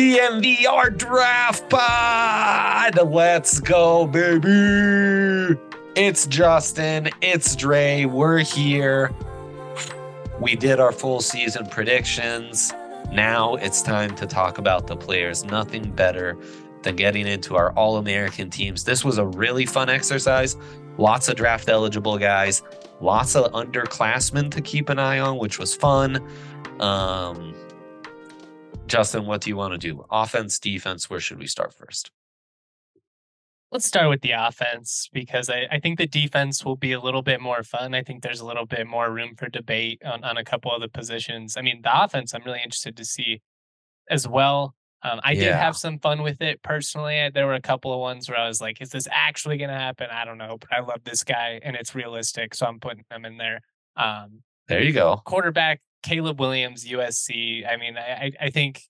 DNVR Draft Pod. Let's go, baby. It's Justin. It's Dre. We're here. We did our full season predictions. Now it's time to talk about the players. Nothing better than getting into our All American teams. This was a really fun exercise. Lots of draft eligible guys, lots of underclassmen to keep an eye on, which was fun. Um, Justin, what do you want to do? Offense, defense, where should we start first? Let's start with the offense because I, I, think the defense will be a little bit more fun. I think there's a little bit more room for debate on, on a couple of the positions. I mean, the offense, I'm really interested to see as well. Um, I yeah. did have some fun with it personally. There were a couple of ones where I was like, is this actually going to happen? I don't know, but I love this guy and it's realistic. So I'm putting him in there. Um, there you go. Quarterback, Caleb Williams, USC. I mean, I, I think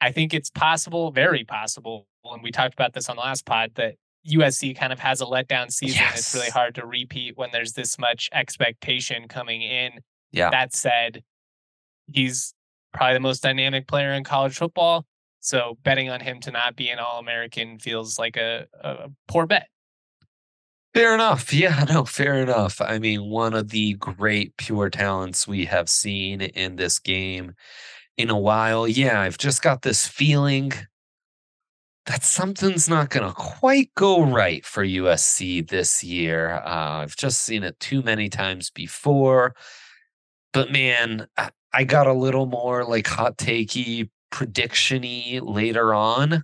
I think it's possible, very possible, and we talked about this on the last pod, that USC kind of has a letdown season. Yes. It's really hard to repeat when there's this much expectation coming in. Yeah. That said, he's probably the most dynamic player in college football. So betting on him to not be an All American feels like a, a poor bet. Fair enough. Yeah, no, fair enough. I mean, one of the great pure talents we have seen in this game in a while. Yeah, I've just got this feeling that something's not going to quite go right for USC this year. Uh, I've just seen it too many times before. But man, I got a little more like hot takey, predictiony later on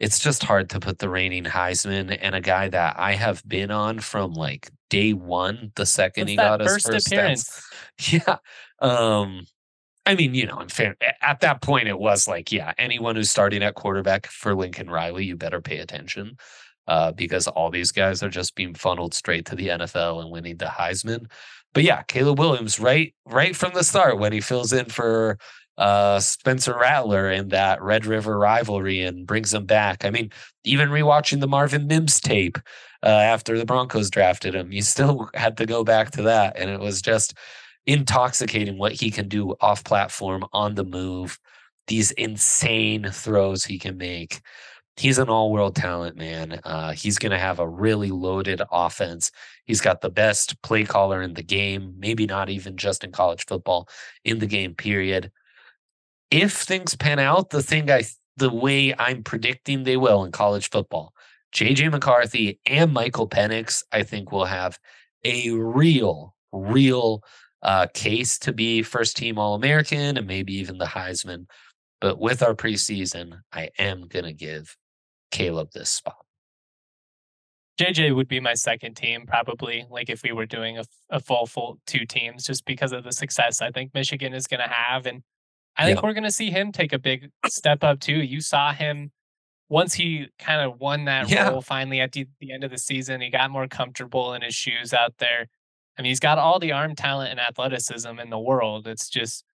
it's just hard to put the reigning Heisman and a guy that I have been on from like day one, the second he got his first appearance. Yeah. Um, I mean, you know, in fair, at that point, it was like, yeah, anyone who's starting at quarterback for Lincoln Riley, you better pay attention uh, because all these guys are just being funneled straight to the NFL and winning the Heisman. But yeah, Caleb Williams, right, right from the start when he fills in for uh, Spencer Rattler in that Red River rivalry and brings him back. I mean, even rewatching the Marvin Mims tape uh, after the Broncos drafted him, you still had to go back to that. And it was just intoxicating what he can do off platform, on the move, these insane throws he can make. He's an all world talent, man. Uh, he's going to have a really loaded offense. He's got the best play caller in the game, maybe not even just in college football, in the game, period if things pan out the thing I the way I'm predicting they will in college football, JJ McCarthy and Michael Penix, I think will have a real, real uh, case to be first team All American and maybe even the Heisman. But with our preseason, I am gonna give Caleb this spot. JJ would be my second team, probably. Like if we were doing a, a full, full two teams, just because of the success I think Michigan is going to have, and I think we're going to see him take a big step up too. You saw him once he kind of won that yeah. role finally at the, the, end of the season. He got more comfortable in his shoes out there. I mean, he's got all the arm talent and athleticism in the world. It's just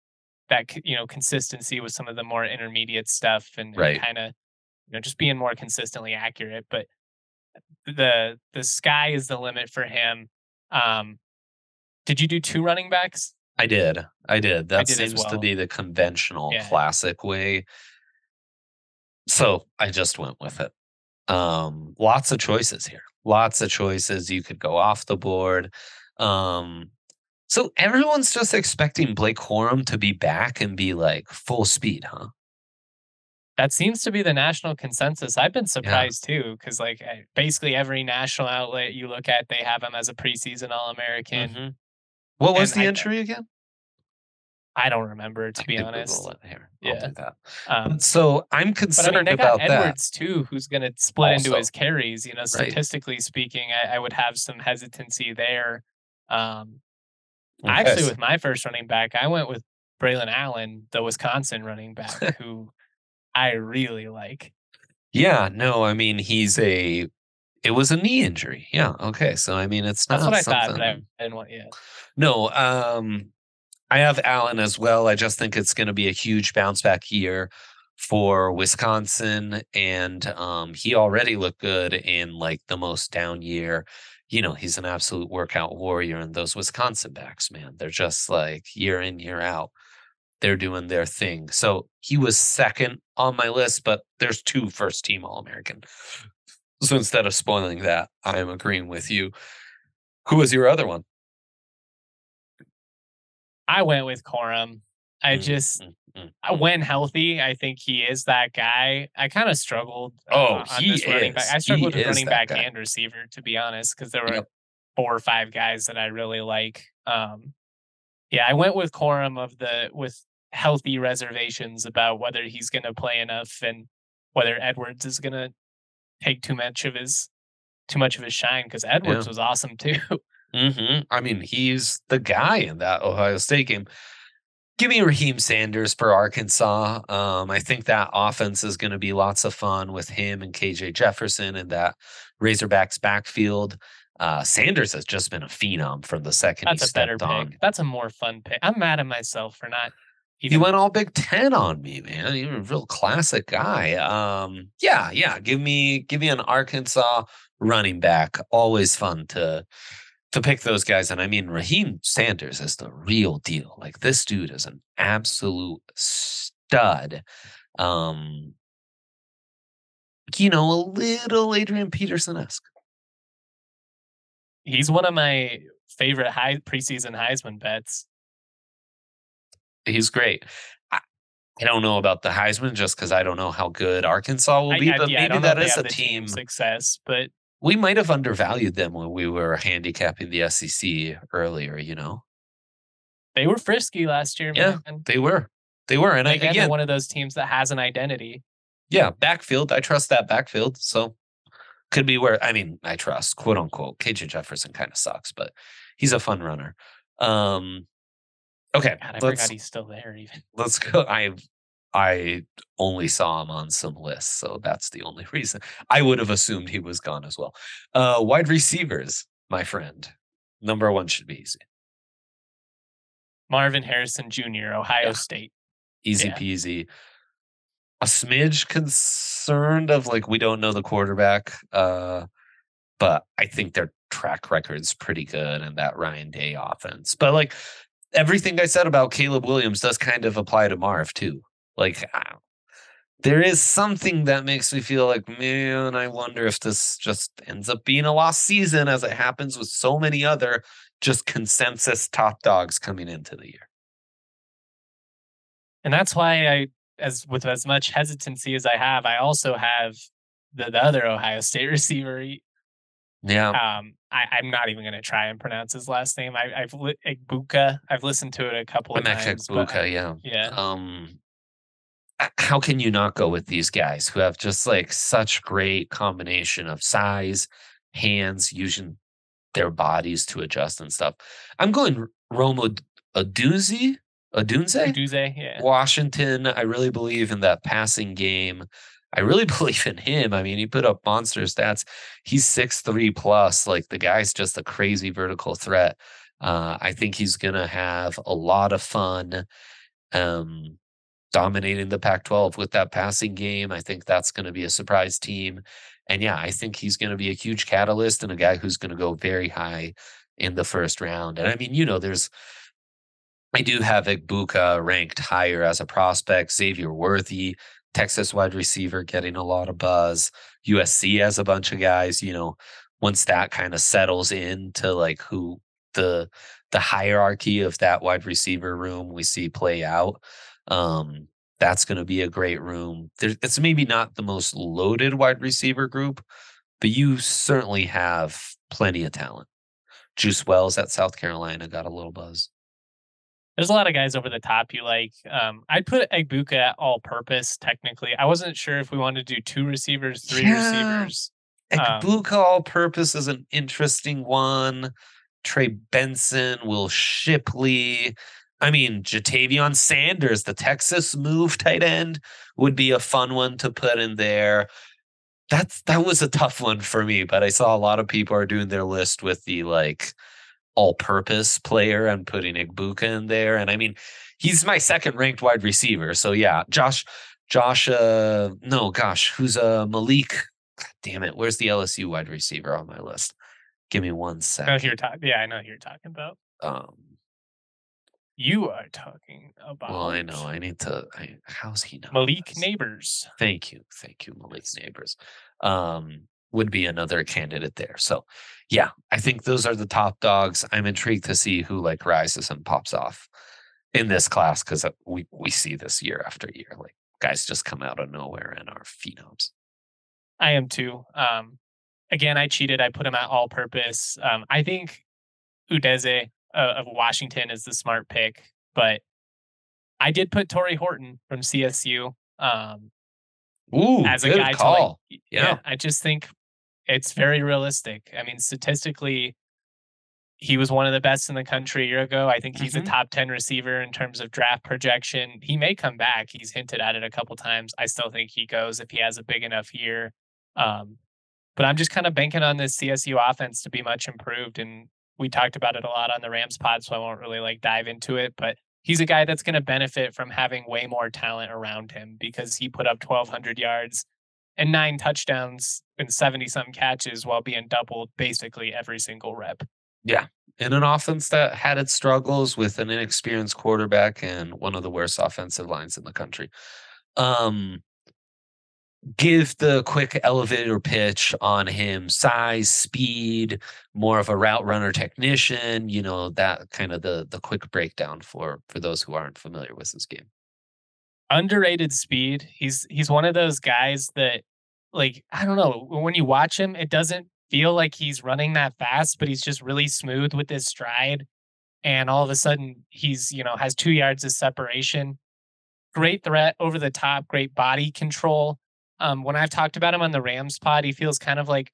that you know consistency with some of the more intermediate stuff and, right. and kind of you know just being more consistently accurate. But the the sky is the limit for him. Um, did you do two running backs? I did. I did. That I did seems well. to be the conventional yeah. classic way. So I just went with it. Um, lots of choices here. Lots of choices. You could go off the board. Um, so everyone's just expecting Blake Corum to be back and be like full speed, huh? That seems to be the national consensus. I've been surprised yeah. too, because like basically every national outlet you look at, they have him as a preseason All American. Mm-hmm. What was and the I, injury again? I don't remember to be honest. Here, I'll yeah. do that. Um, so I'm concerned I mean, about Edwards that. too, who's going to split also, into his carries. You know, statistically right. speaking, I, I, would have some hesitancy there. Um, Okay. Actually, with my first running back, I went with Braylon Allen, the Wisconsin running back, who I really like. Yeah, no, I mean he's a. It was a knee injury. Yeah. Okay. So I mean, it's not. That's what I thought, but I didn't want. Yeah. No. Um, I have Allen as well. I just think it's going to be a huge bounce back year for Wisconsin, and um, he already looked good in like the most down year. You know, he's an absolute workout warrior, and those Wisconsin backs, man, they're just like year in year out, they're doing their thing. So he was second on my list, but there's two first team All American. So instead of spoiling that, I am agreeing with you. Who was your other one? I went with Corum. I mm, just mm, mm. when healthy, I think he is that guy. I kind of struggled. Oh, uh, he is. Running back. I struggled he with running back guy. and receiver, to be honest, because there were yep. four or five guys that I really like. Um, yeah, I went with Corum of the with healthy reservations about whether he's going to play enough and whether Edwards is going to take too much of his too much of his shine because Edwards yeah. was awesome too. Mm-hmm. I mean, he's the guy in that Ohio State game. Give me Raheem Sanders for Arkansas. Um, I think that offense is going to be lots of fun with him and KJ Jefferson and that Razorbacks backfield. Uh, Sanders has just been a phenom from the second That's he a better on. pick. That's a more fun pick. I'm mad at myself for not. Even... He went all Big Ten on me, man. You're a real classic guy. Um, yeah, yeah. Give me, give me an Arkansas running back. Always fun to to pick those guys. And I mean, Raheem Sanders is the real deal. Like this dude is an absolute stud. Um, you know, a little Adrian Peterson esque. He's one of my favorite high preseason Heisman bets. He's great. I, I don't know about the Heisman just because I don't know how good Arkansas will be, I, but yeah, maybe that is a team success. But we might have undervalued them when we were handicapping the SEC earlier, you know? They were frisky last year, yeah, man. They were. They were. And, again, again one of those teams that has an identity. Yeah, backfield. I trust that backfield. So could be where I mean, I trust, quote unquote. KJ Jefferson kind of sucks, but he's a fun runner. Um okay. God, I forgot he's still there even. Let's go. I I only saw him on some lists, so that's the only reason. I would have assumed he was gone as well. Uh, wide receivers, my friend. Number one should be easy. Marvin Harrison Jr., Ohio yeah. State. Easy yeah. peasy. A smidge concerned of like we don't know the quarterback, uh, but I think their track record's pretty good and that Ryan Day offense. But like everything I said about Caleb Williams does kind of apply to Marv too. Like, there is something that makes me feel like, man, I wonder if this just ends up being a lost season, as it happens with so many other just consensus top dogs coming into the year. And that's why I, as with as much hesitancy as I have, I also have the, the other Ohio State receiver. Yeah. Um, I, am not even going to try and pronounce his last name. I, have Buka. I've listened to it a couple of times. Buka, yeah. Yeah. Um, how can you not go with these guys who have just like such great combination of size, hands, using their bodies to adjust and stuff? I'm going Rome Odunze. Odunze? Odunze, yeah. Washington. I really believe in that passing game. I really believe in him. I mean, he put up monster stats. He's six three plus. Like the guy's just a crazy vertical threat. Uh, I think he's gonna have a lot of fun. Um, dominating the Pac 12 with that passing game. I think that's going to be a surprise team. And yeah, I think he's going to be a huge catalyst and a guy who's going to go very high in the first round. And I mean, you know, there's, I do have Egbuka ranked higher as a prospect, Xavier Worthy, Texas wide receiver, getting a lot of buzz. USC has a bunch of guys, you know, once that kind of settles into like who the the hierarchy of that wide receiver room we see play out um, that's going to be a great room. There, it's maybe not the most loaded wide receiver group, but you certainly have plenty of talent. Juice Wells at South Carolina got a little buzz. There's a lot of guys over the top you like. Um, I'd put Egbuka at all purpose, technically. I wasn't sure if we wanted to do two receivers, three yeah. receivers. Egbuka um, all purpose is an interesting one Trey Benson, Will Shipley. I mean, Ja'Tavion Sanders, the Texas move tight end, would be a fun one to put in there. That's that was a tough one for me, but I saw a lot of people are doing their list with the like all-purpose player and putting Egbuka in there. And I mean, he's my second ranked wide receiver. So yeah, Josh, Josh, uh, no, gosh, who's uh Malik? God damn it, where's the LSU wide receiver on my list? Give me one second. I know you're talking. Yeah, I know who you're talking about. Um, you are talking about. Well, I know. I need to. I, how's he not? Malik Nabers. Thank you, thank you, Malik Nabers. Um, would be another candidate there. So, yeah, I think those are the top dogs. I'm intrigued to see who like rises and pops off in this class because we we see this year after year. Like guys just come out of nowhere and are phenoms. I am too. Um, again, I cheated. I put him at all purpose. Um, I think Odunze uh, of Washington is the smart pick, but I did put Tory Horton from CSU. Um, Ooh, as a guy call. to like, yeah. yeah, I just think it's very realistic. I mean, statistically, he was one of the best in the country a year ago. I think he's mm-hmm. a top 10 receiver in terms of draft projection. He may come back. He's hinted at it a couple times. I still think he goes if he has a big enough year. Um, but I'm just kind of banking on this CSU offense to be much improved. And we talked about it a lot on the Rams pod, so I won't really like dive into it. But he's a guy that's going to benefit from having way more talent around him because he put up 1,200 yards and nine touchdowns and 70 some catches while being doubled basically every single rep. Yeah. In an offense that had its struggles with an inexperienced quarterback and one of the worst offensive lines in the country. Um, give the quick elevator pitch on him size speed more of a route runner technician you know that kind of the the quick breakdown for for those who aren't familiar with this game. Underrated speed. He's he's one of those guys that like i don't know when you watch him it doesn't feel like he's running that fast but he's just really smooth with his stride and all of a sudden he's you know has two yards of separation. Great threat over the top great body control um, when I've talked about him on the Rams pod, he feels kind of like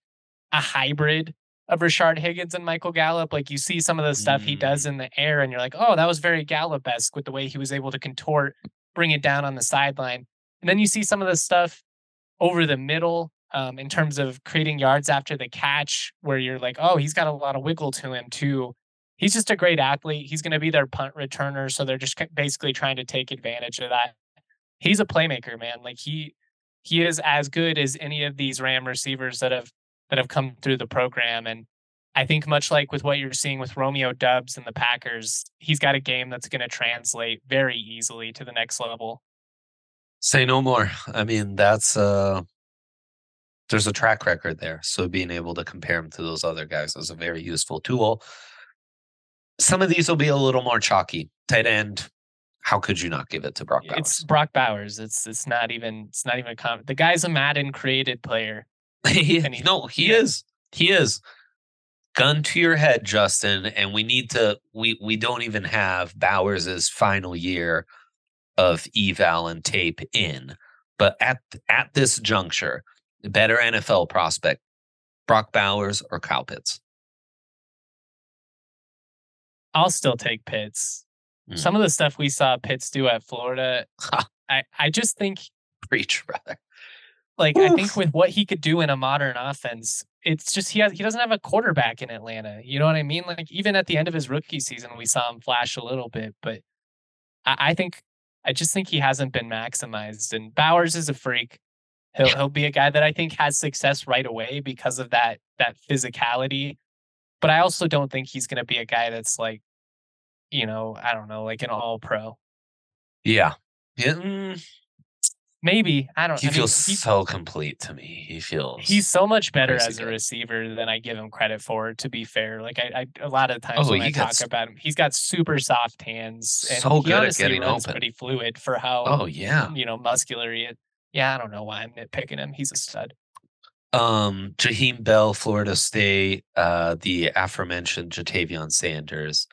a hybrid of Rashard Higgins and Michael Gallup. Like you see some of the stuff mm. he does mm. in the air, and you're like, oh, that was very Gallup esque with the way he was able to contort, bring it down on the sideline. And then you see some of the stuff over the middle um, in terms of creating yards after the catch, where you're like, oh, he's got a lot of wiggle to him too. He's just a great athlete. He's going to be their punt returner, so they're just basically trying to take advantage of that. He's a playmaker, man. Like he he is as good as any of these Ram receivers that have that have come through the program. And I think much like with what you're seeing with Romeo Doubs and the Packers, he's got a game that's going to translate very easily to the next level. Say no more. I mean, that's uh there's a track record there. So being able to compare him to those other guys is a very useful tool. Some of these will be a little more chalky. Tight end, how could you not give it to Brock Bowers? It's Brock Bowers. It's it's not even it's not even a comment. The guy's a Madden created player. he, he, no, he yeah. is. He is. Gun to your head, Justin. And we need to. We we don't even have Bowers's final year of eval and tape in. But at at this juncture, better NFL prospect, Brock Bowers or Kyle Pitts? I'll still take Pitts. Mm. Some of the stuff we saw Pitts do at Florida, I, I just think preach, brother. Like Oof. I think with what he could do in a modern offense, it's just he has he doesn't have a quarterback in Atlanta. You know what I mean? Like even at the end of his rookie season, we saw him flash a little bit, but I, I think I just think he hasn't been maximized. And Bowers is a freak. He'll he'll be a guy that I think has success right away because of that that physicality. But I also don't think he's going to be a guy that's like you know, I don't know, like an all pro. Yeah. yeah. Mm. Maybe. I don't He I feels mean, so complete to me. He feels he's so much better as a good. receiver than I give him credit for, to be fair. Like I, I a lot of times oh, when I talk about him, he's got super soft hands. And so good at getting runs open. pretty fluid for how oh yeah. You know, muscular he is. Yeah, I don't know why I'm nitpicking him. He's a stud. Um, Jaheim Bell, Florida State, uh, the aforementioned Ja'Tavion Sanders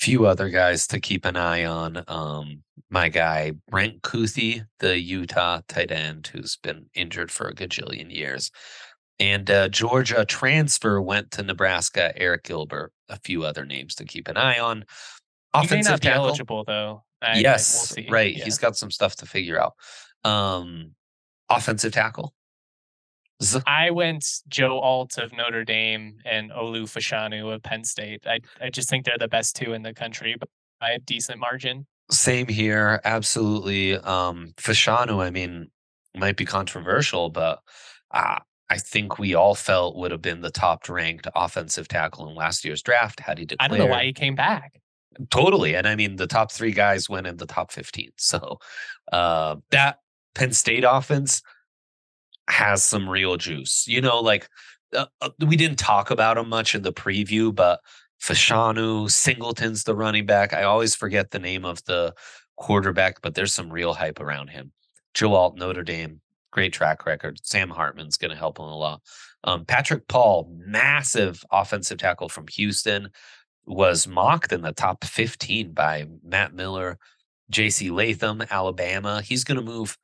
few other guys to keep an eye on. Um, my guy Brant Kuithe, the Utah tight end, who's been injured for a gajillion years, and uh, Georgia transfer went to Nebraska. Arik Gilbert, a few other names to keep an eye on. Offensive he may not be tackle, eligible though. I, yes, we'll right. Yeah. He's got some stuff to figure out. Um, offensive tackle. I went Joe Alt of Notre Dame and Olu Fashanu of Penn State. I I just think they're the best two in the country, but by a decent margin. Same here, absolutely. Um, Fashanu, I mean, might be controversial, but uh, I think we all felt would have been the top ranked offensive tackle in last year's draft had he declared. I don't know why he came back. Totally. And I mean, the top three guys went in the top 15. So uh, that Penn State offense has some real juice. You know, like uh, uh we didn't talk about him much in the preview, but Fashanu, Singleton's the running back. I always forget the name of the quarterback, but there's some real hype around him. Joe Alt, Notre Dame, great track record. Sam Hartman's going to help him a lot. Um, Patrick Paul, massive offensive tackle from Houston, was mocked in the top 15 by Matt Miller, J.C. Latham, Alabama. He's going to move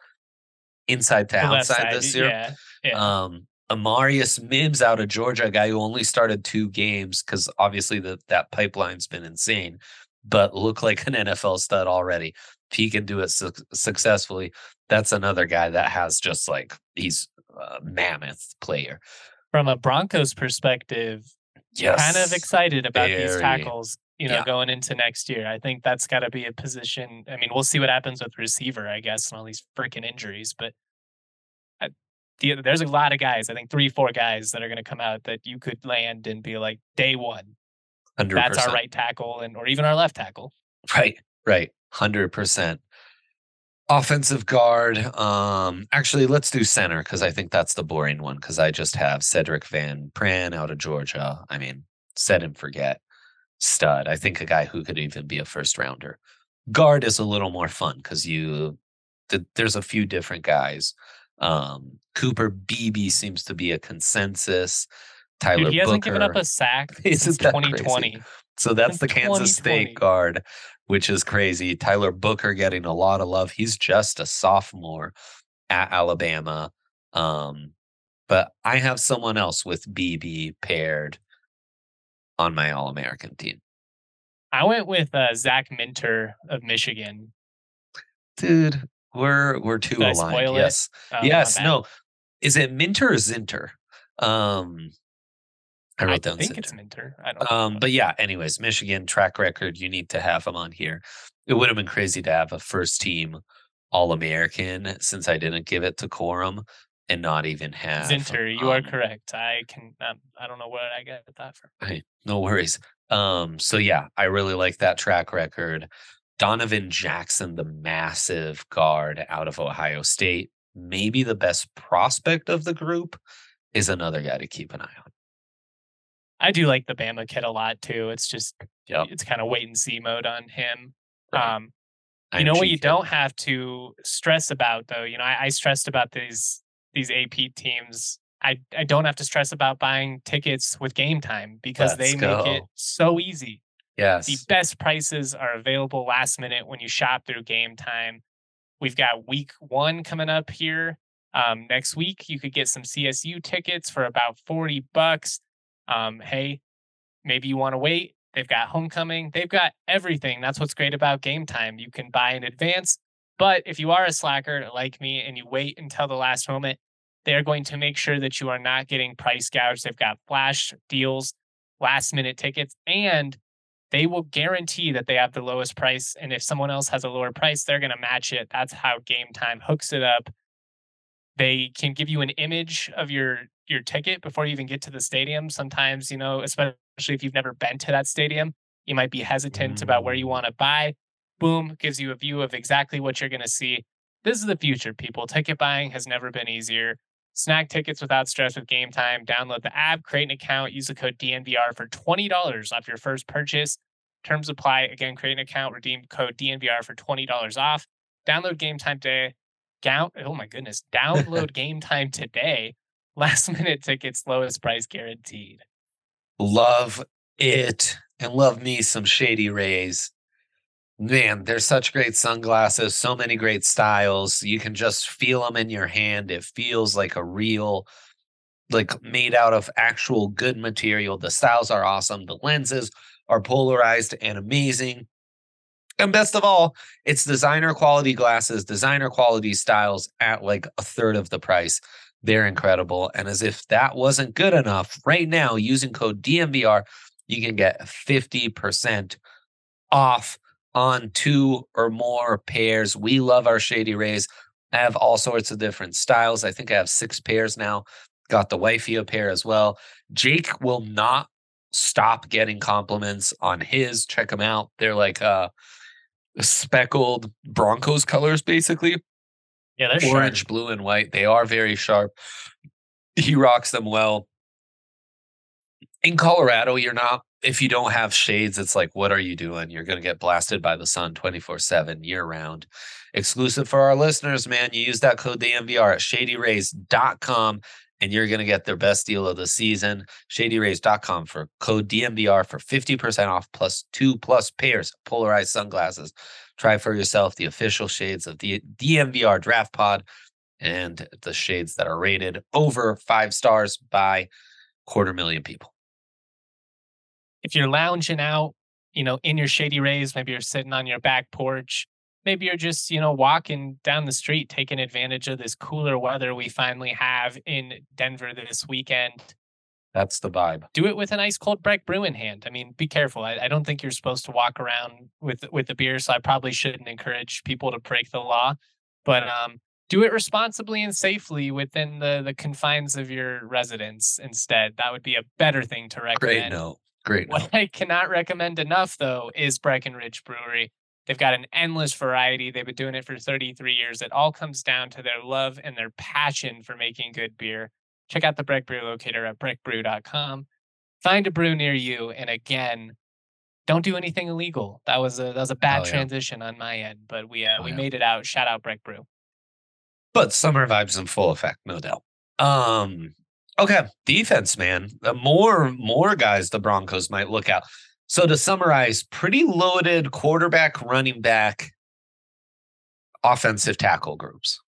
inside to outside side, this year. Yeah, yeah. Um, Amarius Mims out of Georgia, a guy who only started two games because obviously the, that pipeline's been insane, but look like an NFL stud already. If he can do it su- successfully, that's another guy that has just like he's a mammoth player. From a Broncos perspective, yes, kind of excited about very, these tackles. You know, yeah. going into next year, I think that's got to be a position. I mean, we'll see what happens with receiver, I guess, and all these freaking injuries, but the, there's a lot of guys. I think three, four guys that are going to come out that you could land and be like day one. 100%. That's our right tackle, and or even our left tackle. Right, right, hundred percent. Offensive guard. Um, actually, let's do center because I think that's the boring one. Because I just have Sedrick Van Pran out of Georgia. I mean, set and forget. Stud. I think a guy who could even be a first rounder. Guard is a little more fun because you th- there's a few different guys. Um, Cooper Beebe seems to be a consensus. Tyler Dude, he hasn't Booker. given up a sack since 2020. Crazy? So that's the Kansas State guard, which is crazy. Tyler Booker getting a lot of love. He's just a sophomore at Alabama. Um, but I have someone else with Beebe paired on my All American team. I went with uh, Zach Minter of Michigan. Dude, we're we're too Did aligned. Yes. Oh, yes. No. Is it Minter or Zinter? Um I wrote I down think Zinter. it's Minter. I don't um, but yeah, anyways, Michigan track record, you need to have them on here. It would have been crazy to have a first team all American since I didn't give it to Corum and not even have Zinter. You um, are correct. I can um, I don't know where I get that from. No worries. Um, so yeah, I really like that track record. Donovan Jackson, the massive guard out of Ohio State, maybe the best prospect of the group, is another guy to keep an eye on. I do like the Bama kid a lot too. It's just yep. it's kind of wait and see mode on him. Right. Um, you know what you don't have to stress about though. You know, I, I stressed about these these AP teams. I I don't have to stress about buying tickets with game time because Let's they go. make it so easy. Yes. The best prices are available last minute when you shop through game time. We've got week one coming up here. Um, next week, you could get some CSU tickets for about 40 bucks. Um, hey, maybe you want to wait. They've got homecoming. They've got everything. That's what's great about game time. You can buy in advance. But if you are a slacker like me and you wait until the last moment, they're going to make sure that you are not getting price gouged. They've got flash deals, last minute tickets, and they will guarantee that they have the lowest price. And if someone else has a lower price, they're going to match it. That's how Game Time hooks it up. They can give you an image of your your ticket before you even get to the stadium. Sometimes, you know, especially if you've never been to that stadium, you might be hesitant about where you mm. want to buy. Boom, gives you a view of exactly what you're going to see. This is the future, people. Ticket buying has never been easier. Snag tickets without stress with Game Time. Download the app, create an account, use the code DNVR for $20 off your first purchase. Terms apply. Again, create an account, redeem code DNVR for $20 off. Download Game Time today. Down, oh my goodness. Download Game Time today. Last minute tickets, lowest price guaranteed. Love it. And love me some Shady Rays man, they're such great sunglasses, so many great styles. You can just feel them in your hand. It feels like a real like made out of actual good material. The styles are awesome. The lenses are polarized and amazing. And best of all, it's designer quality glasses, designer quality styles at like a third of the price. They're incredible. And as if that wasn't good enough, right now, using code DNVR, you can get 50% off on two or more pairs. We love our Shady Rays. I have all sorts of different styles. I think I have six pairs now. Got the wifey a pair as well. Jake will not stop getting compliments on his. Check them out. They're like uh speckled Broncos colors, basically. Yeah, they're orange, sharp. blue, and white. They are very sharp. He rocks them well. In Colorado, you're not, if you don't have shades, it's like, what are you doing? You're going to get blasted by the sun 24 7 year round. Exclusive for our listeners, man. You use that code DNVR at shadyrays.com and you're going to get their best deal of the season. ShadyRays.com for code DNVR for 50% off plus two plus pairs of polarized sunglasses. Try for yourself the official shades of the DNVR Draft Pod and the shades that are rated over five stars by quarter million people. If you're lounging out, you know, in your Shady Rays, maybe you're sitting on your back porch, maybe you're just, you know, walking down the street, taking advantage of this cooler weather we finally have in Denver this weekend. That's the vibe. Do it with an ice cold Breck brew in hand. I mean, be careful. I, I don't think you're supposed to walk around with with the beer, so I probably shouldn't encourage people to break the law. But um, do it responsibly and safely within the the confines of your residence. Instead, that would be a better thing to recommend. Great note. Great. What I cannot recommend enough, though, is Breckenridge Brewery. They've got an endless variety. They've been doing it for 33 years. It all comes down to their love and their passion for making good beer. Check out the Breck Brew locator at breckbrew.com. Find a brew near you. And again, don't do anything illegal. That was a that was a bad Oh, yeah. transition on my end, but we uh, Oh, we yeah. made it out. Shout out Breck Brew. But summer vibes in full effect, no doubt. Um, okay, defense, man. The more more guys the Broncos might look out. So to summarize, pretty loaded quarterback, running back, offensive tackle groups.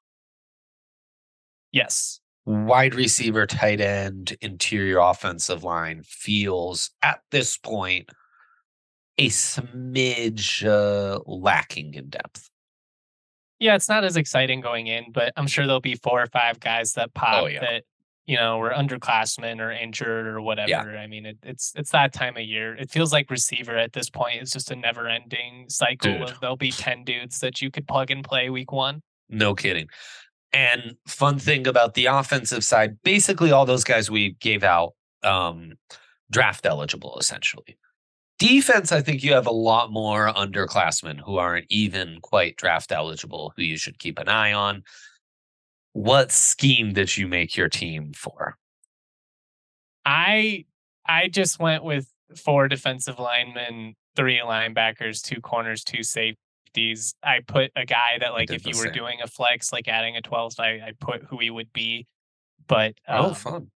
Yes. Wide receiver, tight end, interior offensive line feels at this point a smidge uh, lacking in depth. Yeah, it's not as exciting going in, but I'm sure there'll be four or five guys that pop Oh, yeah. that you know were underclassmen or injured or whatever. I mean, it, it's it's that time of year. It feels like receiver at this point is just a never-ending cycle Dude. of there'll be ten dudes that you could plug and play week one. No kidding. And fun thing about the offensive side, basically all those guys we gave out um draft eligible essentially. Defense, I think you have a lot more underclassmen who aren't even quite draft eligible who you should keep an eye on. What scheme did you make your team for? I I just went with four defensive linemen, three linebackers, two corners, two safeties. I put a guy that like if you were same. doing a flex, like adding a 12th, I, I put who he would be. But oh, um, fun.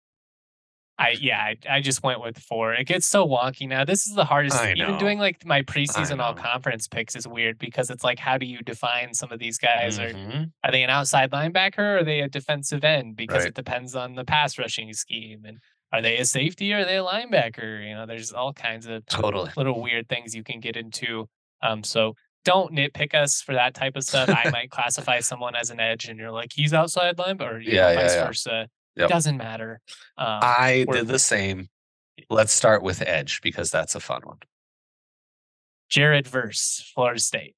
I yeah, I, I just went with four. It gets so wonky now. This is the hardest. Even doing like my preseason all conference picks is weird because it's like, how do you define some of these guys? Are Mhm. are they an outside linebacker or are they a defensive end? Because Right. it depends on the pass rushing scheme. And are they a safety or are they a linebacker? You know, there's all kinds of Totally. little weird things you can get into. Um, so don't nitpick us for that type of stuff. I might classify someone as an edge, and you're like, he's outside linebacker, or Yeah, yeah, vice yeah. versa. Yep. Doesn't matter. Um, I did the same. Let's start with Edge because that's a fun one. Jared Verse, Florida State.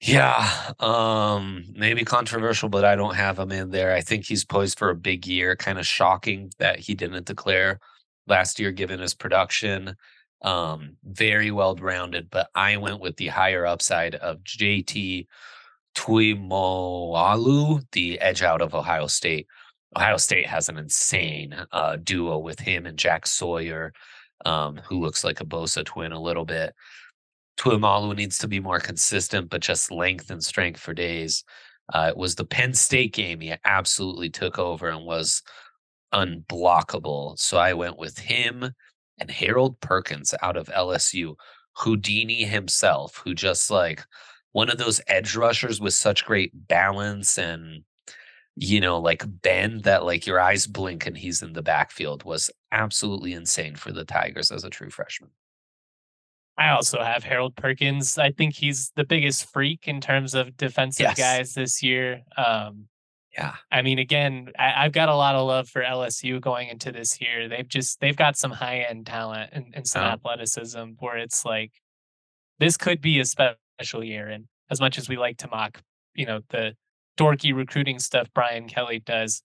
Yeah, um, maybe controversial, but I don't have him in there. I think he's poised for a big year. Kind of shocking that he didn't declare last year, given his production. Um, very well rounded, but I went with the higher upside of JT Tuimoloau, the edge out of Ohio State. Ohio State has an insane uh, duo with him and Jack Sawyer, um, who looks like a Bosa twin a little bit. Tuimoloau needs to be more consistent, but just length and strength for days. Uh, it was the Penn State game. He absolutely took over and was unblockable. So I went with him and Harold Perkins out of LSU, Houdini himself, who just like one of those edge rushers with such great balance and you know, like bend that like your eyes blink and he's in the backfield was absolutely insane for the Tigers as a true freshman. I also have Harold Perkins. I think he's the biggest freak in terms of defensive yes. guys this year. Um, yeah. I mean, again, I, have got a lot of love for LSU going into this year. They've just they've got some high end talent and, and some oh. athleticism where it's like this could be a special year. And as much as we like to mock, you know, the dorky recruiting stuff Brian Kelly does,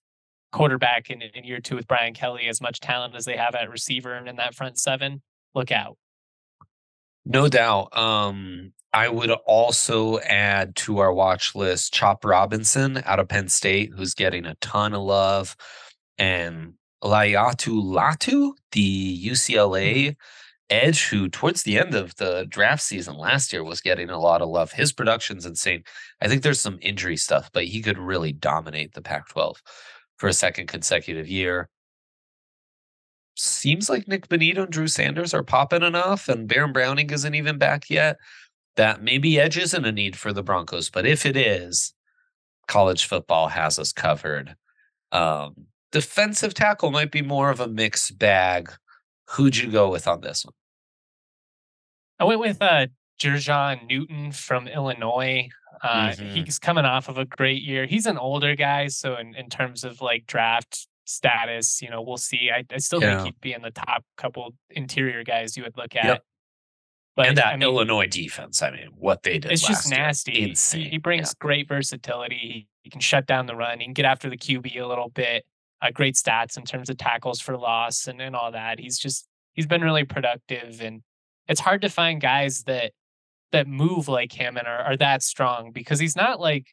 quarterback in, in year two with Brian Kelly, as much talent as they have at receiver and in that front seven, look out. No doubt. Um, I would also add to our watch list Chop Robinson out of Penn State, who's getting a ton of love, and Laiatu Latu, the UCLA mm-hmm. Edge, who towards the end of the draft season last year was getting a lot of love. His production's insane. I think there's some injury stuff, but he could really dominate the Pac 12 for a second consecutive year seems like Nik Bonitto and Drew Sanders are popping enough, and Baron Browning isn't even back yet. That maybe edge isn't a need for the Broncos, but if it is, college football has us covered. Um, defensive tackle might be more of a mixed bag. Who'd you go with on this one? I went with uh, Jer'Zhan Newton from Illinois. Uh, mm-hmm. He's coming off of a great year. He's an older guy, so in, in terms of like draft status. You know, we'll see. I, I still yeah. think he'd be in the top couple interior guys you would look at. Yep. But and that I mean, Illinois defense, I mean, what they did. It's just nasty. Year, insane. He, he brings yeah. great versatility. He can shut down the run. He can get after the QB a little bit. Uh, great stats in terms of tackles for loss and, and all that. He's just he's been really productive, and it's hard to find guys that that move like him and are, are that strong because he's not like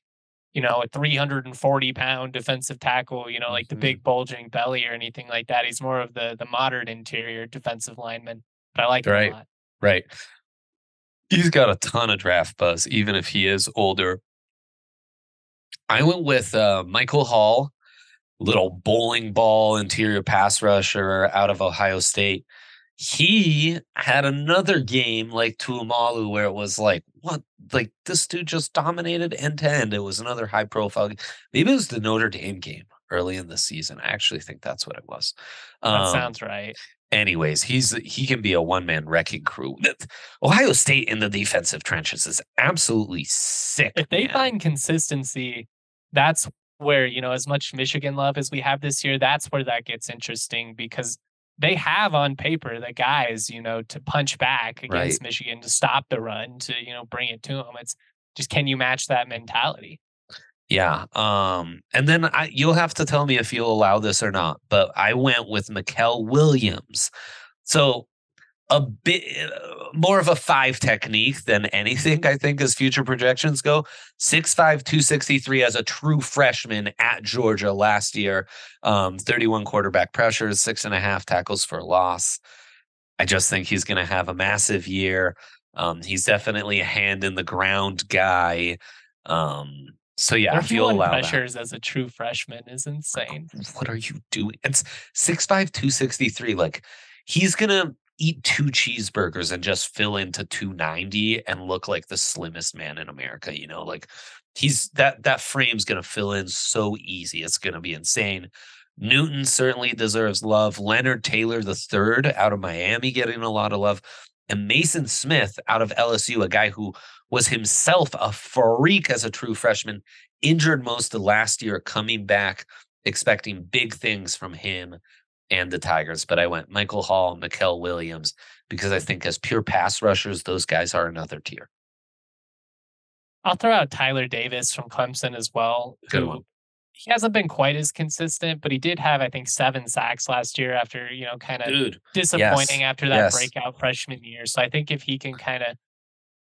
you know, a 340 pound defensive tackle, you know, like the mm-hmm. big bulging belly or anything like that. He's more of the the modern interior defensive lineman. But I like right. a lot. Right. He's got a ton of draft buzz, even if he is older. I went with uh, Michael Hall, little bowling ball interior pass rusher out of Ohio State he had another game like Tuimoloau where it was like, what? Like this dude just dominated end to end. It was another high profile. Game. Maybe it was the Notre Dame game early in the season. I actually think that's what it was. Um, that sounds right. Anyways, he's he can be a one man wrecking crew. Ohio State in the defensive trenches is absolutely sick. If they man. find consistency, that's where you know as much Michigan love as we have this year. That's where that gets interesting because they have on paper the guys, you know, to punch back against right. Michigan, to stop the run, to, you know, bring it to them. It's just, can you match that mentality? Yeah. Um, and then I, you'll have to tell me if you'll allow this or not, but I went with Mykel Williams. So a bit more of a five technique than anything, I think, as future projections go. 6'5, 263 as a true freshman at Georgia last year. Um, 31 quarterback pressures, six and a half tackles for loss. I just think he's going to have a massive year. Um, he's definitely a hand in the ground guy. Um, so yeah, I feel pressures that. as a true freshman is insane. What are you doing? It's 6'5, 263. Like he's gonna eat two cheeseburgers and just fill into 290 and look like the slimmest man in America, you know, like he's that that frame's going to fill in so easy. It's going to be insane. Newton certainly deserves love. Leonard Taylor the third out of Miami getting a lot of love. And Maason Smith out of LSU, a guy who was himself a freak as a true freshman, injured most of last year, coming back, expecting big things from him and the Tigers, but I went Michael Hall, Mykel Williams, because I think as pure pass rushers, those guys are another tier. I'll throw out Tyler Davis from Clemson as well. Good who, one. He hasn't been quite as consistent, but he did have, I think, seven sacks last year after, you know, kind of disappointing yes. after that yes. breakout freshman year. So I think if he can kind of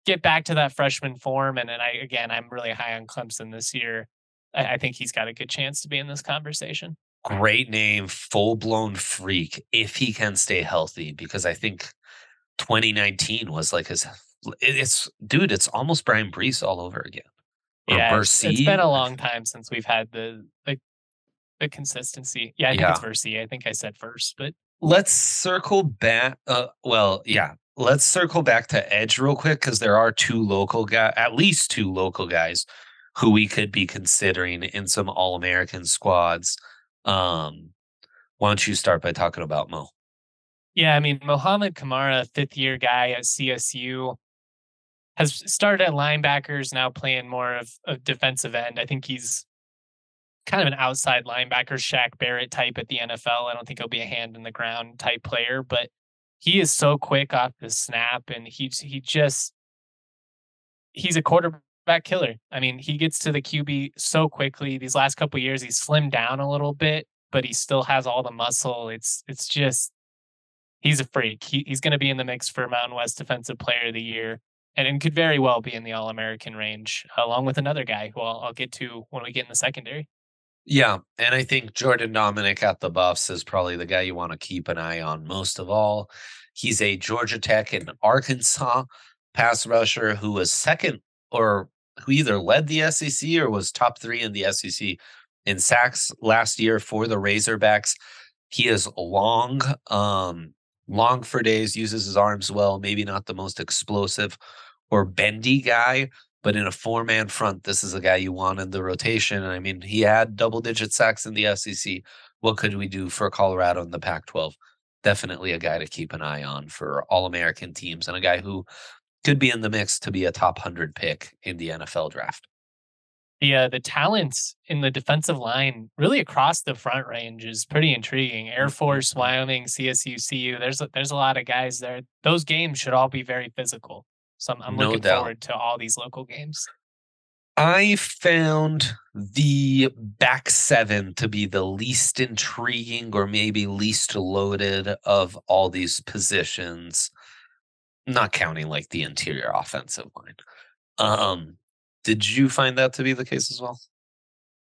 get back to that freshman form, and then I again, I'm really high on Clemson this year. I, I think he's got a good chance to be in this conversation great name, full blown freak if he can stay healthy. Because I think 2019 was like his. It's dude, it's almost Bryan Bresee all over again. yeah, it's, it's been a long time since we've had the the, the consistency. Yeah, I think yeah. it's Bresee. I think I said first, but let's circle back. Uh, well, yeah, let's circle back to Edge real quick because there are two local guys, at least two local guys who we could be considering in some All American squads. Um, why don't you start by talking about Mo? Yeah, I mean, Mohamed Kamara, fifth year guy at CSU, has started at linebackers, now playing more of a defensive end. I think he's kind of an outside linebacker, Shaq Barrett type at the NFL. I don't think he'll be a hand in the ground type player, but he is so quick off the snap and he he just he's a quarterback killer. I mean, he gets to the QB so quickly. These last couple years, he's slimmed down a little bit, but he still has all the muscle. It's it's just he's a freak. He, he's going to be in the mix for Mountain West Defensive Player of the Year, and, and could very well be in the All American range, along with another guy who I'll, I'll get to when we get in the secondary. Yeah, and I think Jordan Domineck at the Buffs is probably the guy you want to keep an eye on most of all. He's a Georgia Tech and Arkansas pass rusher who was second or who either led the SEC or was top three in the SEC in sacks last year for the Razorbacks. He is long, um, long for days, uses his arms well, maybe not the most explosive or bendy guy, but in a four man front, this is a guy you want in the rotation. I mean, he had double digit sacks in the SEC. What could we do for Colorado in the Pac 12? Definitely a guy to keep an eye on for all American teams and a guy who could be in the mix to be a top 100 pick in the NFL draft. The uh, the talents in the defensive line, really across the front range, is pretty intriguing. Air mm-hmm. Force, Wyoming, CSU, CU. There's a, there's a lot of guys there. Those games should all be very physical. So I'm, I'm no looking doubt. forward to all these local games. I found the back seven to be the least intriguing or maybe least loaded of all these positions, not counting like the interior offensive line. Um, did you find that to be the case as well?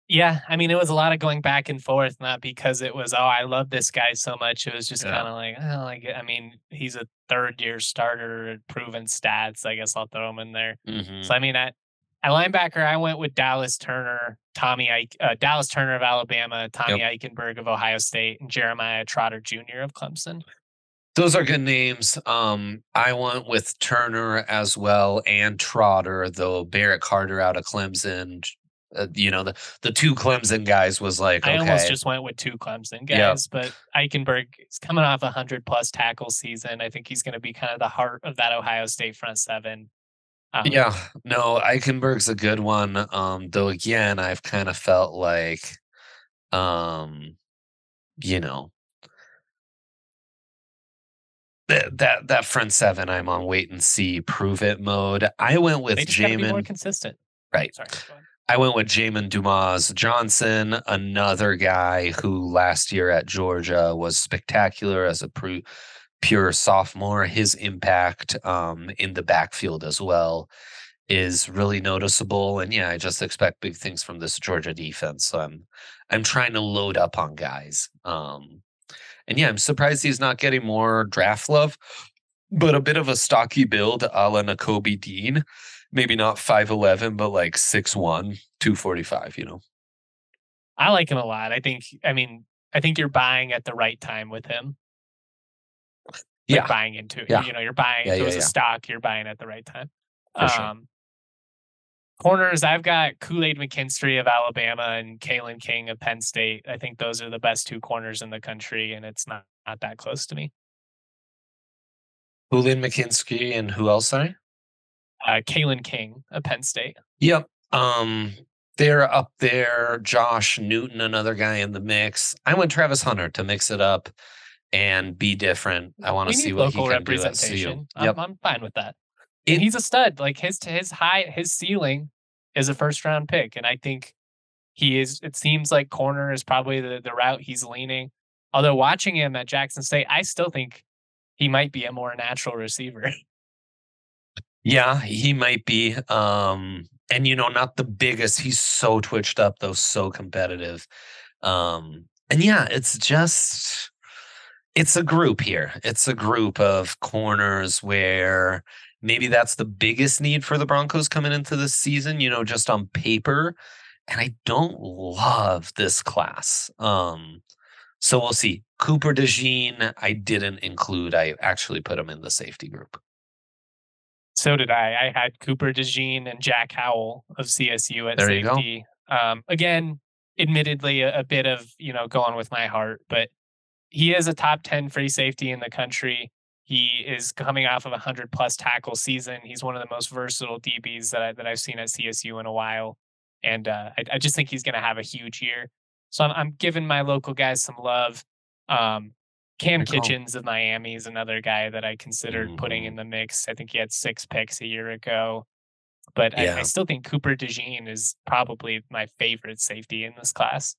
Yeah, I mean, it was a lot of going back and forth, not because it was, oh, I love this guy so much. It was just yeah. kind of like, oh, like, I mean, he's a third year starter, proven stats. I guess I'll throw him in there. Mm-hmm. So, I mean, at, at linebacker, I went with Dallas Turner, Tommy, Ike, uh, Dallas Turner of Alabama, Tommy yep. Eichenberg of Ohio State, and Jeremiah Trotter Jr. of Clemson. Those are good names. Um, I went with Turner as well and Trotter, though Barrett Carter out of Clemson, uh, you know the the two Clemson guys was like I almost just went with two Clemson guys, yep. but Eichenberg is coming off a hundred plus tackle season. I think he's going to be kind of the heart of that Ohio State front seven. Um, yeah, no, Eichenberg's a good one. Um, though again, I've kind of felt like, um, you know, that that that front seven, I'm on wait and see, prove it mode. I went with Jamin. More consistent, right? Sorry. I went with Jamon Dumas Johnson, another guy who last year at Georgia was spectacular as a pure sophomore. His impact um, in the backfield as well is really noticeable. And yeah, I just expect big things from this Georgia defense. So I'm I'm trying to load up on guys. Um, and yeah, I'm surprised he's not getting more draft love, but a bit of a stocky build a la Nakobe Dean maybe not 5'11, but like 6'1, 245, you know. I like him a lot. I think, I mean, I think you're buying at the right time with him. Like yeah. buying into it. Yeah. You know, you're buying, yeah, if it was yeah, a stock, you're buying at the right time. For um, sure. Corners, I've got Kool Aid McKinstry of Alabama and Kalen King of Penn State. I think those are the best two corners in the country, and it's not, not that close to me. Kool Aid McKinstry and who else, sorry? uh, Kalen King of Penn State. Yep. Um, they're up there. Josh Newton, another guy in the mix. I went Travis Hunter to mix it up and be different. I want to see what local he can representation. Do yep. I'm, I'm, fine with that. He's a stud. Like his his high his ceiling is a first round pick, and I think he is. It seems like corner is probably the the route he's leaning. Although watching him at Jackson State, I still think he might be a more natural receiver. Yeah, he might be. Um, and you know, not the biggest. He's so twitched up though, so competitive. Um, and yeah, it's just it's a group here. It's a group of corners where maybe that's the biggest need for the Broncos coming into this season, you know, just on paper. And I don't love this class. Um, so we'll see. Cooper DeJean, I didn't include. I actually put him in the safety group. So did I. I had Cooper DeJean and Jack Howell of CSU at there safety. Um, again, admittedly, a, a bit of you know going with my heart, but he is a top ten free safety in the country. He is coming off of a hundred plus tackle season. He's one of the most versatile DBs that I, that I've seen at CSU in a while, and uh, I, I, just think he's going to have a huge year. So I'm, I'm, giving my local guys some love. Um, Cam Kinchens of Miami is another guy that I considered mm-hmm. putting in the mix. I think he had six picks a year ago, but yeah. I, I, still think Cooper DeJean is probably my favorite safety in this class.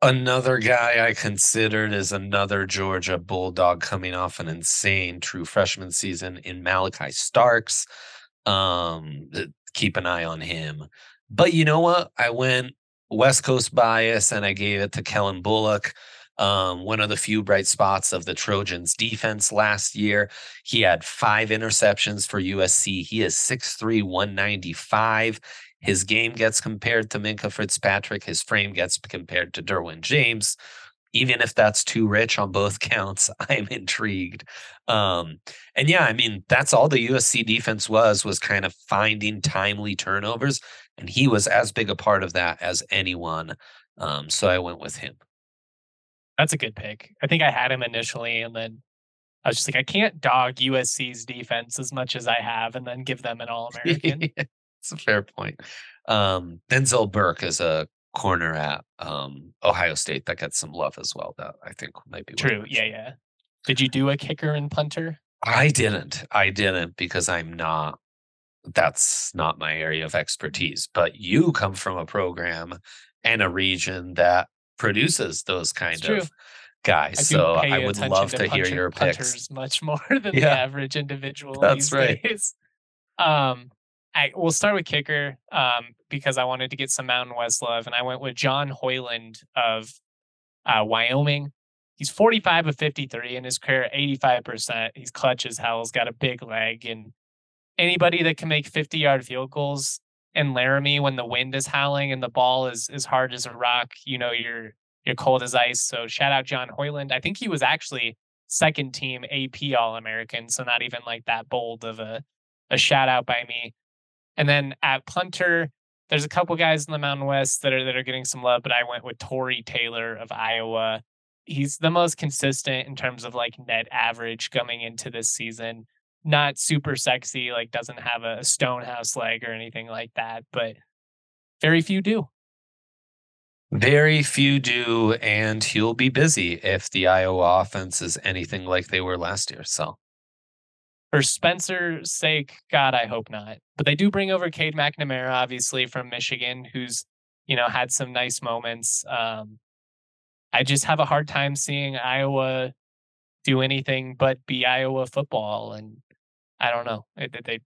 Another guy I considered is another Georgia Bulldog coming off an insane true freshman season in Malaki Starks. Um, keep an eye on him. But you know what? I went West Coast bias and I gave it to Calen Bullock. Um, one of the few bright spots of the Trojans defense last year. He had five interceptions for USC. He is 6'3, 195. His game gets compared to Minkah Fitzpatrick. His frame gets compared to Derwin James. Even if that's too rich on both counts, I'm intrigued. Um, and yeah, I mean, that's all the USC defense was, was kind of finding timely turnovers. And he was as big a part of that as anyone. Um, so I went with him. That's a good pick. I think I had him initially, and then I was just like, I can't dog USC's defense as much as I have, and then give them an All American. It's a fair point. Um, Denzel Burke is a corner at um, Ohio State that gets some love as well. That I think might be true. Yeah, yeah. Did you do a kicker and punter? I didn't. I didn't because I'm not. That's not my area of expertise. But you come from a program and a region that produces those kind of guys. I so I would love to, to hear your picks. Much more than yeah, the average individual. That's right. Days. Um, I we'll start with kicker um, because I wanted to get some Mountain West love, and I went with John Hoyland of uh, Wyoming. He's 45 of 53 in his career, 85%. He's clutch as hell. He's got a big leg, and anybody that can make 50 yard field goals in Laramie when the wind is howling and the ball is as hard as a rock, you know you're you're cold as ice. So shout out John Hoyland. I think he was actually second team AP All American, so not even like that bold of a a shout out by me. And then at punter, there's a couple guys in the Mountain West that are that are getting some love, but I went with Tory Taylor of Iowa. He's the most consistent in terms of like net average coming into this season. Not super sexy, like doesn't have a stonehouse leg or anything like that, but very few do. Very few do, and he'll be busy if the Iowa offense is anything like they were last year. So for Spencer's sake, God, I hope not. But they do bring over Cade McNamara, obviously from Michigan, who's you know had some nice moments. Um, I just have a hard time seeing Iowa do anything but be Iowa football, and I don't know. They, they,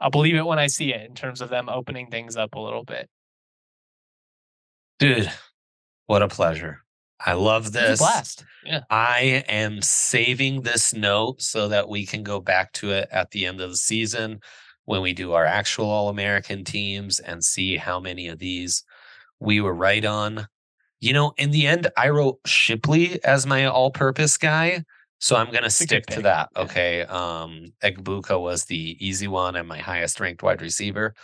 I'll believe it when I see it in terms of them opening things up a little bit. Dude, what a pleasure. I love this. blast. Yeah. I am saving this note so that we can go back to it at the end of the season when we do our actual All American teams and see how many of these we were right on. You know, in the end, I wrote Shipley as my all purpose guy. So I'm going to stick to that. Okay. Um, Egbuka was the easy one and my highest ranked wide receiver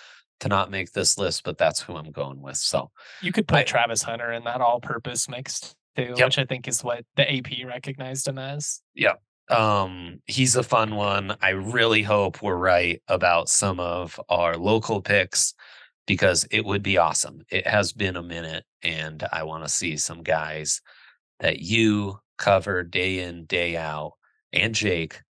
to not make this list, but that's who I'm going with. So you could put I, Travis Hunter in that all purpose mix too, yep. which I think is what the AP recognized him as. Yeah. Um, he's a fun one. I really hope we're right about some of our local picks because it would be awesome. It has been a minute, and I want to see some guys that you cover day in, day out, and Jake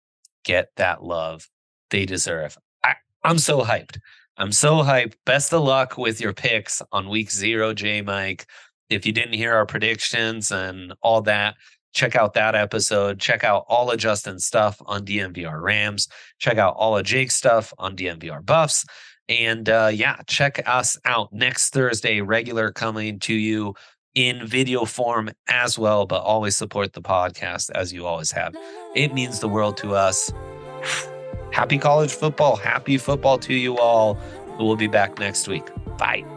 get that love they deserve. I, I'm so hyped. I'm so hyped. Best of luck with your picks on week zero, J Mike. If you didn't hear our predictions and all that, check out that episode. Check out all of Justin's stuff on DNVR Rams. Check out all of Jake's stuff on DNVR Buffs. And uh, yeah, check us out next Thursday, regular coming to you in video form as well, but always support the podcast as you always have. It means the world to us. Happy college football. Happy football to you all. We'll be back next week. Bye.